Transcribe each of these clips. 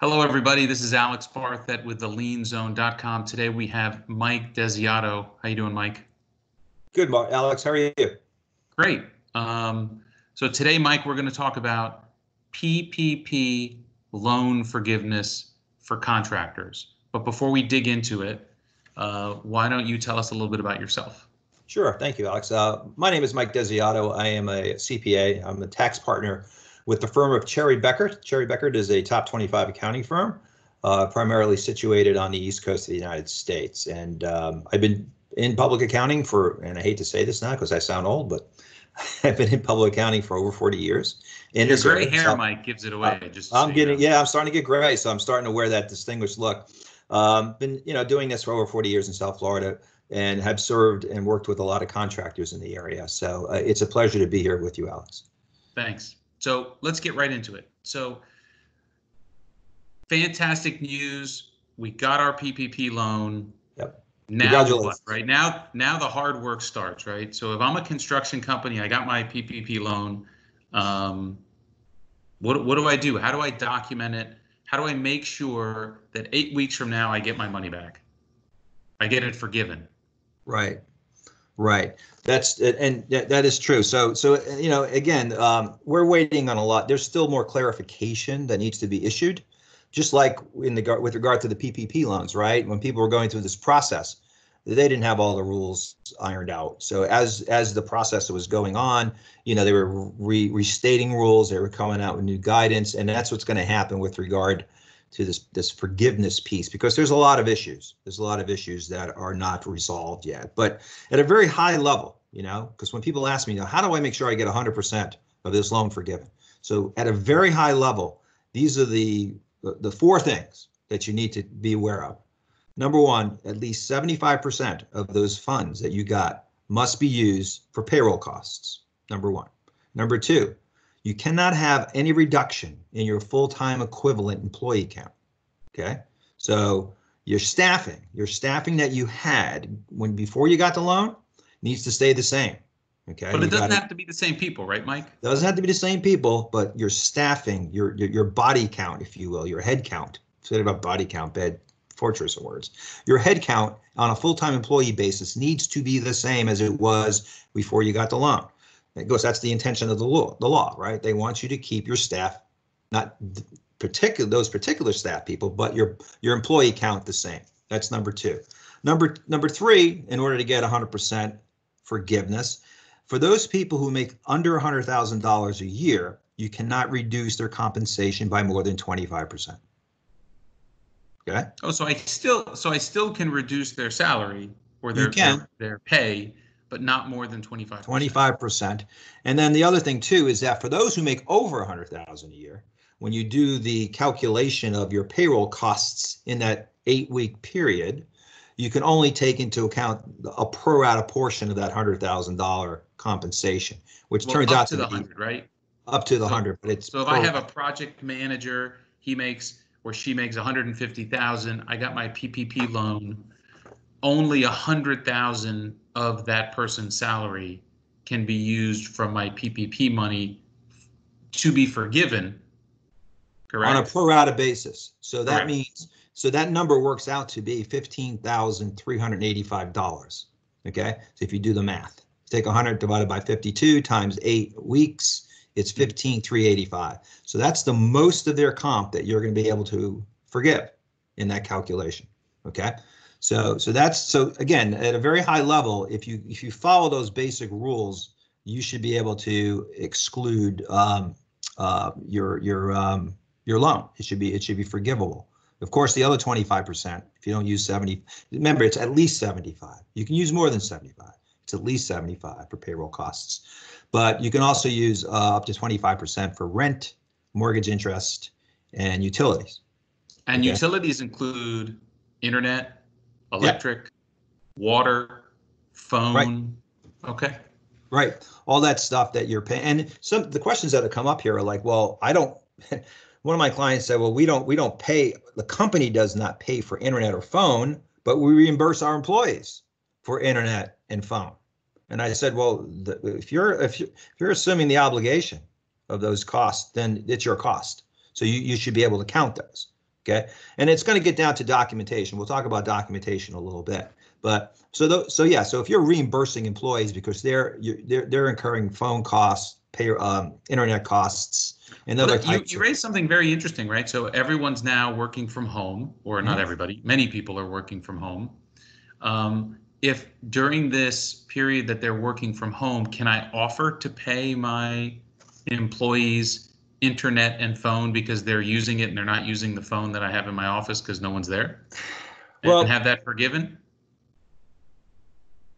Hello, everybody. This is Alex Barthet with the lienzone.com. Today we have Mike Desiato. How you doing, Mike? Good. Alex. How are you? Great. Um, so today, Mike, we're going to talk about PPP loan forgiveness for contractors. But before we dig into it, uh, why don't you tell us a little bit about yourself? Sure. Thank you, Alex. Uh, my name is Mike Desiato. I am a CPA. I'm a tax partner with the firm of Cherry Bekaert. Cherry Bekaert is a top 25 accounting firm, uh, primarily situated on the East Coast of the United States. And um, I've been in public accounting for, and I hate to say this now because I sound old, but I've been in public accounting for over 40 years. In Your gray area, hair, so, Mike, gives it away. Uh, just I'm getting, yeah, I'm starting to get gray, so I'm starting to wear that distinguished look. Um, been, you know, doing this for over 40 years in South Florida and have served and worked with a lot of contractors in the area. So uh, it's a pleasure to be here with you, Alex. Thanks. So let's get right into it. So fantastic news. We got our PPP loan. Yep. Now what, right now, now the hard work starts, right? So if I'm a construction company, I got my PPP loan. Um, what what do I do? How do I document it? How do I make sure that eight weeks from now I get my money back? I get it forgiven. Right. Right. That's and that is true. So so you know again um, we're waiting on a lot. There's still more clarification that needs to be issued, just like in the with regard to the PPP loans, right? When people were going through this process, they didn't have all the rules ironed out. So as as the process was going on, you know they were re, restating rules. They were coming out with new guidance, and that's what's going to happen with regard to this this forgiveness piece because there's a lot of issues. There's a lot of issues that are not resolved yet. But at a very high level, you know, because when people ask me, you know, how do I make sure I get 100% of this loan forgiven? So at a very high level, these are the the four things that you need to be aware of. Number one, at least 75% of those funds that you got must be used for payroll costs. Number one. Number two, you cannot have any reduction in your full-time equivalent employee count. Okay, so your staffing, your staffing that you had when before you got the loan needs to stay the same. Okay, but it doesn't have to be the same people, right, Mike? It doesn't have to be the same people, but your staffing, your your, your body count, if you will, your head count. Forget about body count, bad fortress of words. Your head count on a full-time employee basis needs to be the same as it was before you got the loan. Of course, that's the intention of the law, the law, right? They want you to keep your staff, not particular those particular staff people, but your your employee count the same. That's number two. Number number three, in order to get 100% forgiveness, for those people who make under $100,000 a year, you cannot reduce their compensation by more than 25%. Okay. Oh, so I still so I still can reduce their salary or their their, their pay but not more than 25 25% and then the other thing too is that for those who make over 100000 a year when you do the calculation of your payroll costs in that eight week period you can only take into account a pro rata portion of that $100000 compensation which well, turns out to, to the 100 right? up to the so, 100 but it's so if i have a project manager he makes or she makes 150000 i got my ppp loan only a hundred thousand of that person's salary can be used from my PPP money to be forgiven. Correct. On a pro rata basis. So that correct. means so that number works out to be fifteen thousand three hundred eighty-five dollars. Okay, so if you do the math, take 100 divided by 52 times eight weeks, it's mm-hmm. 15,385. So that's the most of their comp that you're going to be able to forgive in that calculation. Okay. So so that's so again at a very high level. If you if you follow those basic rules, you should be able to exclude um, uh, your your um, your loan. It should be it should be forgivable. Of course, the other 25%, if you don't use 70, remember it's at least 75. You can use more than 75. It's at least 75 for payroll costs. But you can also use uh, up to 25% for rent, mortgage interest, and utilities. And okay? utilities include internet, electric, yeah. water, phone. Right. Okay. Right. All that stuff that you're paying. And some the questions that have come up here are like, well, I don't one of my clients said, well, we don't we don't pay the company does not pay for internet or phone, but we reimburse our employees for internet and phone. And I said, well, the, if you're if, you, if you're assuming the obligation of those costs, then it's your cost. So you, you should be able to count those. Okay, and it's going to get down to documentation. We'll talk about documentation a little bit. But so th- so yeah, so if you're reimbursing employees because they're you're, they're they're incurring phone costs, pay um, internet costs, and other Well, you, types. you of- raised something very interesting, right? So everyone's now working from home, or not Mhm. everybody, many people are working from home. Um, if during this period that they're working from home, can I offer to pay my employees internet and phone because they're using it and they're not using the phone that I have in my office because no one's there? And Well- have that forgiven?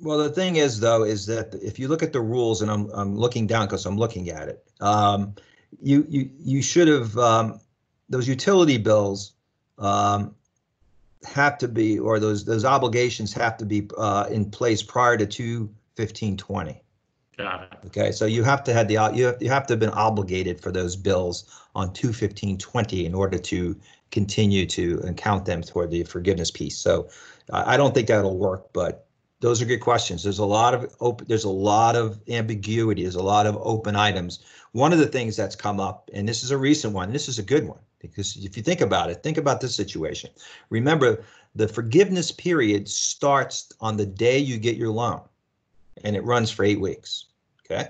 Well, the thing is, though, is that if you look at the rules, and I'm I'm looking down because I'm looking at it, um, you you you should have um, those utility bills um, have to be, or those those obligations have to be uh, in place prior to two fifteen twenty. Got it. Okay, so you have to have the you have you have to have been obligated for those bills on two fifteen twenty in order to continue to and count them toward the forgiveness piece. So I I don't think that'll work, but those are good questions. There's a lot of open, there's a lot of ambiguity. There's a lot of open items. One of the things that's come up, and this is a recent one, this is a good one, because if you think about it, think about this situation. Remember, the forgiveness period starts on the day you get your loan and it runs for eight weeks. Okay.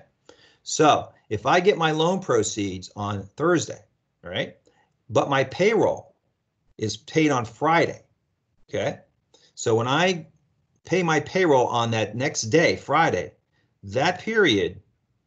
So if I get my loan proceeds on Thursday, all right, but my payroll is paid on Friday. Okay. So when I pay my payroll on that next day, Friday, that period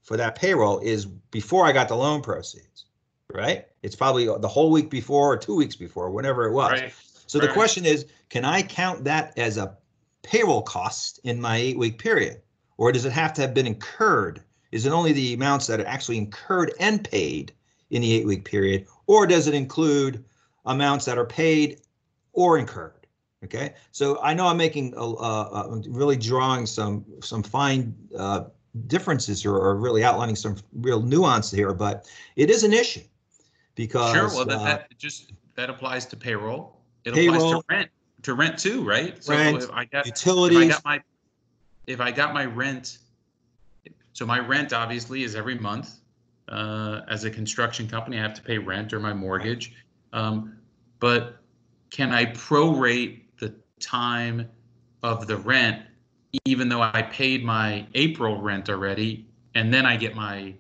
for that payroll is before I got the loan proceeds, right? It's probably the whole week before or two weeks before, whenever it was. Right. So the question is, can I count that as a payroll cost in my eight week period? Or does it have to have been incurred? Is it only the amounts that are actually incurred and paid in the eight week period? Or does it include amounts that are paid or incurred? Okay, so I know I'm making a, uh, uh, really drawing some some fine uh, differences here, or really outlining some real nuance here, but it is an issue because Sure, well, that, uh, that just, that applies to payroll. It applies to rent, to rent too, right? So Rent, if I got, if I utilities. got my, if I got my rent, so my rent obviously is every month. Uh, as a construction company, I have to pay rent or my mortgage. Um, but can I prorate the time of the rent, even though I paid my April rent already, and then I get my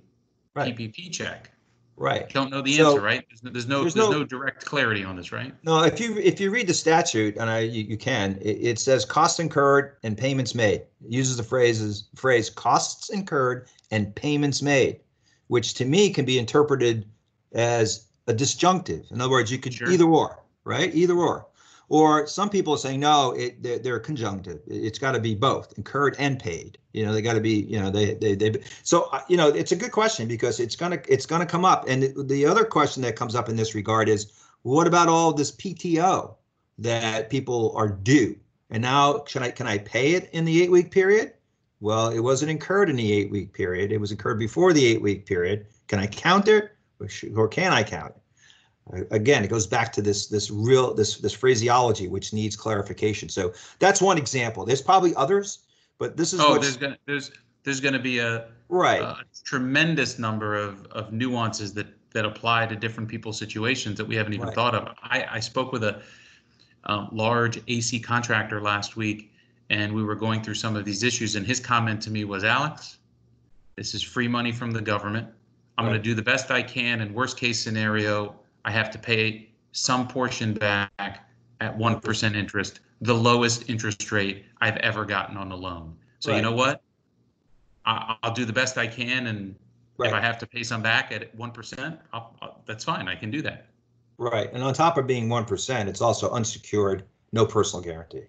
Right. PPP check? Right. Don't know the So, answer, right? There's no, there's no, there's there's no- no direct clarity on this, right? No, if you if you read the statute, and I you, you can, it, it says costs incurred and payments made. It uses the phrases phrase costs incurred and payments made, which to me can be interpreted as a disjunctive. In other words, you could Sure. either or, right? Either or. Or some people are saying no, it they're, they're conjunctive. It- It's got to be both, incurred and paid. You know, they got to be, you know, they they they. So uh, you know, it's a good question because it's gonna it's gonna come up. And it- the other question that comes up in this regard is, what about all this PTO that people are due? And now, can I can I pay it in the eight week period? Well, it wasn't incurred in the eight week period. It was incurred before the eight week period. Can I count it, or, sh- or can I count it? Again, it goes back to this this real this this phraseology which needs clarification. So that's one example. There's probably others, but this is Oh, there's gonna, there's, there's gonna be a, right. a tremendous number of, of nuances that, that apply to different people's situations that we haven't even Right. thought of. I, I spoke with a um, large AC contractor last week, and we were going through some of these issues, and his comment to me was, Alex, this is free money from the government. I'm gonna do the best I can, and worst case scenario, I have to pay some portion back at one percent interest, the lowest interest rate I've ever gotten on a loan. So you know what? I, I'll do the best I can, and if I have to pay some back at one percent, I'll, I'll, that's fine. I can do that. Right. And on top of being 1%, it's also unsecured, no personal guarantee.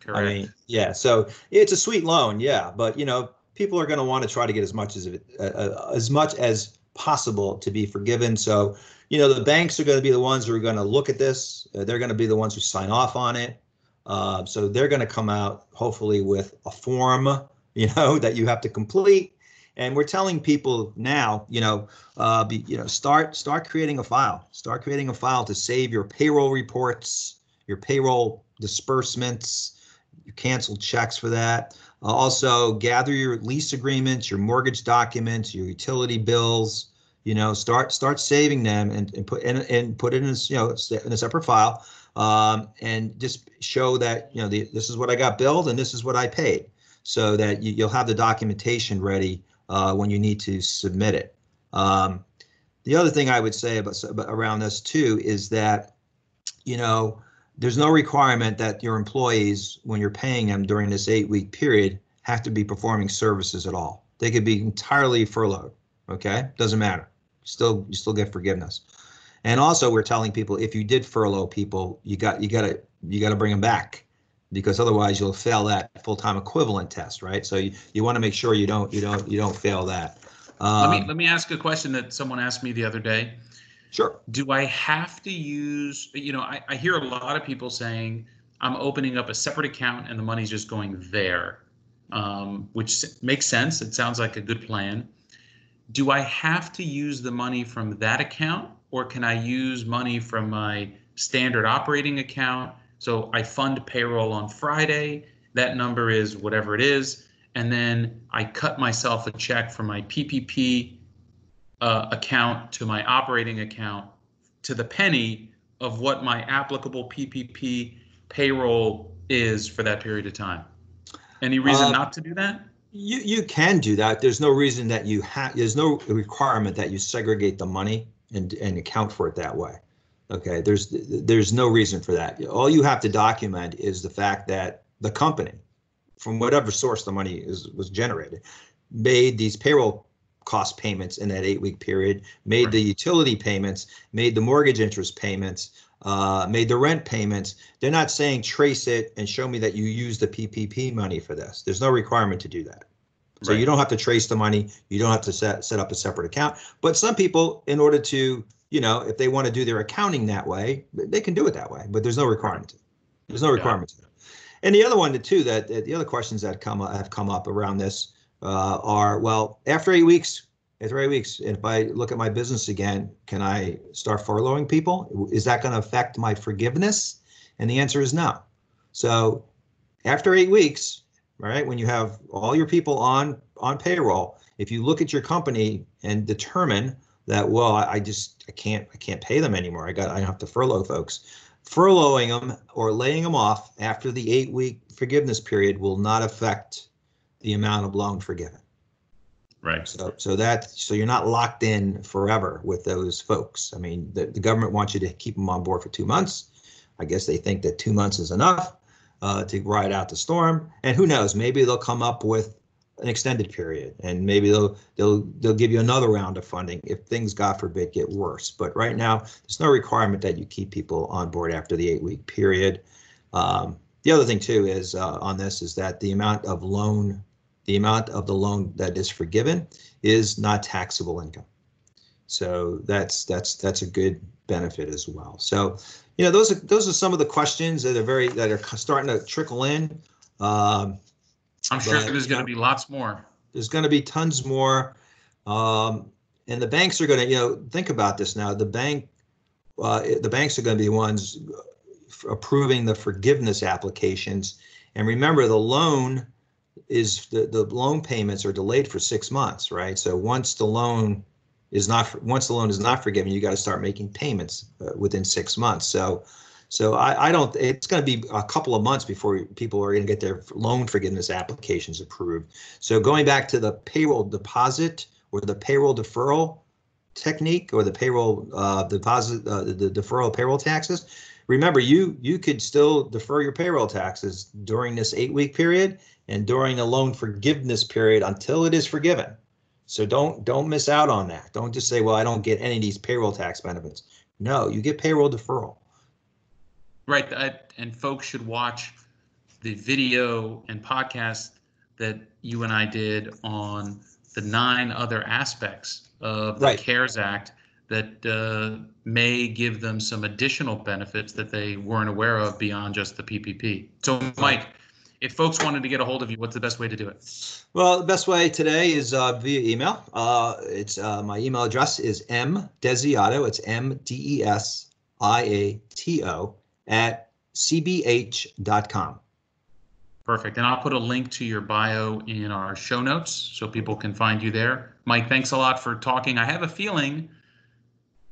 Correct. I mean, yeah. So it's a sweet loan, yeah. But you know, people are going to want to try to get as much as it, uh, uh, as much as possible to be forgiven. So you know, the banks are going to be the ones who are going to look at this. Uh, they're going to be the ones who sign off on it. Uh, so they're going to come out hopefully with a form, you know, that you have to complete. And we're telling people now, you know, uh, be, you know, start start creating a file. Start creating a file to save your payroll reports, your payroll disbursements, your canceled checks for that. Uh, also, gather your lease agreements, your mortgage documents, your utility bills, You know, start start saving them and, and put and, and put it in you know in a separate file, um, and just show that you know the, this is what I got billed and this is what I paid, so that you, will have the documentation ready uh, when you need to submit it. Um, the other thing I would say about, about around this too is that, you know, there's no requirement that your employees, when you're paying them during this eight week period, have to be performing services at all. They could be entirely furloughed. Okay, doesn't matter. Still, you still get forgiveness. And also, we're telling people if you did furlough people, you got you got to you got to bring them back because otherwise you'll fail that full-time equivalent test, right? So you, you want to make sure you don't you don't you don't fail that. Um, let me let me ask a question that someone asked me the other day. Sure. Do I have to use? You know, I, I hear a lot of people saying I'm opening up a separate account and the money's just going there, um, which makes sense. It sounds like a good plan. Do I have to use the money from that account, or can I use money from my standard operating account? So I fund payroll on Friday. That number is whatever it is and then I cut myself a check for my PPP uh, account to my operating account to the penny of what my applicable PPP payroll is for that period of time. Any reason uh, not to do that? You you can do that. There's no reason that you have. There's no requirement that you segregate the money and and account for it that way. Okay. There's there's no reason for that. All you have to document is the fact that the company from whatever source the money is was generated, made these payroll cost payments in that eight week period, made right. the utility payments, made the mortgage interest payments, uh, made the rent payments. They're not saying trace it and show me that you use the PPP money for this. There's no requirement to do that. So right. you don't have to trace the money. You don't have to set, set up a separate account. But some people, in order to, you know, if they want to do their accounting that way, they can do it that way. But there's no requirement. There's no requirement. Yeah. And the other one too that the other questions that come have come up around this uh, are well after eight weeks after eight weeks if I look at my business again can I start furloughing people? Is that going to affect my forgiveness? And the answer is no. So after eight weeks right when you have all your people on on payroll if you look at your company and determine that well I, I just I can't I can't pay them anymore I got I have to furlough folks furloughing them or laying them off after the eight week forgiveness period will not affect the amount of loan forgiven. Right. So, so that so you're not locked in forever with those folks. I mean, the, the government wants you to keep them on board for two months. I guess they think that two months is enough uh, to ride out the storm. And who knows? Maybe they'll come up with an extended period, and maybe they'll they'll they'll give you another round of funding if things, God forbid, get worse. But right now, there's no requirement that you keep people on board after the eight-week period. Um, the other thing too is uh, on this is that the amount of loan, the amount of the loan that is forgiven, is not taxable income. So that's that's that's a good benefit as well. So, you know, those are those are some of the questions that are very that are starting to trickle in. Um, I'm sure there's going to be lots more. There's going to be tons more. Um, and the banks are going to, you know, think about this now. The bank, uh, the banks are going to be the ones approving the forgiveness applications. And remember, the loan is the, the loan payments are delayed for six months, right? So once the loan is not once the loan is not forgiven, you got to start making payments uh, within six months. So so I, I don't, it's going to be a couple of months before people are going to get their loan forgiveness applications approved. So going back to the payroll deposit or the payroll deferral technique or the payroll uh, deposit, uh, the deferral payroll taxes, remember you you could still defer your payroll taxes during this eight week period and during the loan forgiveness period until it is forgiven. So don't don't miss out on that. Don't just say, well, I don't get any of these payroll tax benefits. No, you get payroll deferral. Right. I, and folks should watch the video and podcast that you and I did on the nine other aspects of the right. CARES Act that uh, may give them some additional benefits that they weren't aware of beyond just the PPP. So, Mike, if folks wanted to get a hold of you, what's the best way to do it? Well, the best way today is uh, via email. Uh, it's uh, my email address is m desiato. It's m d e s i a t o at cbh.com. Perfect. And I'll put a link to your bio in our show notes so people can find you there. Mike, thanks a lot for talking. I have a feeling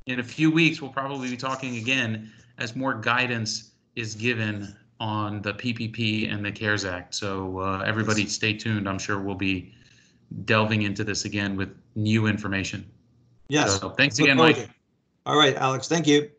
in a few weeks we'll probably be talking again as more guidance is given on the PPP and the CARES Act. So uh, everybody stay tuned. I'm sure we'll be delving into this again with new information. Yes. So thanks Look again, Mike. All right, Alex, thank you.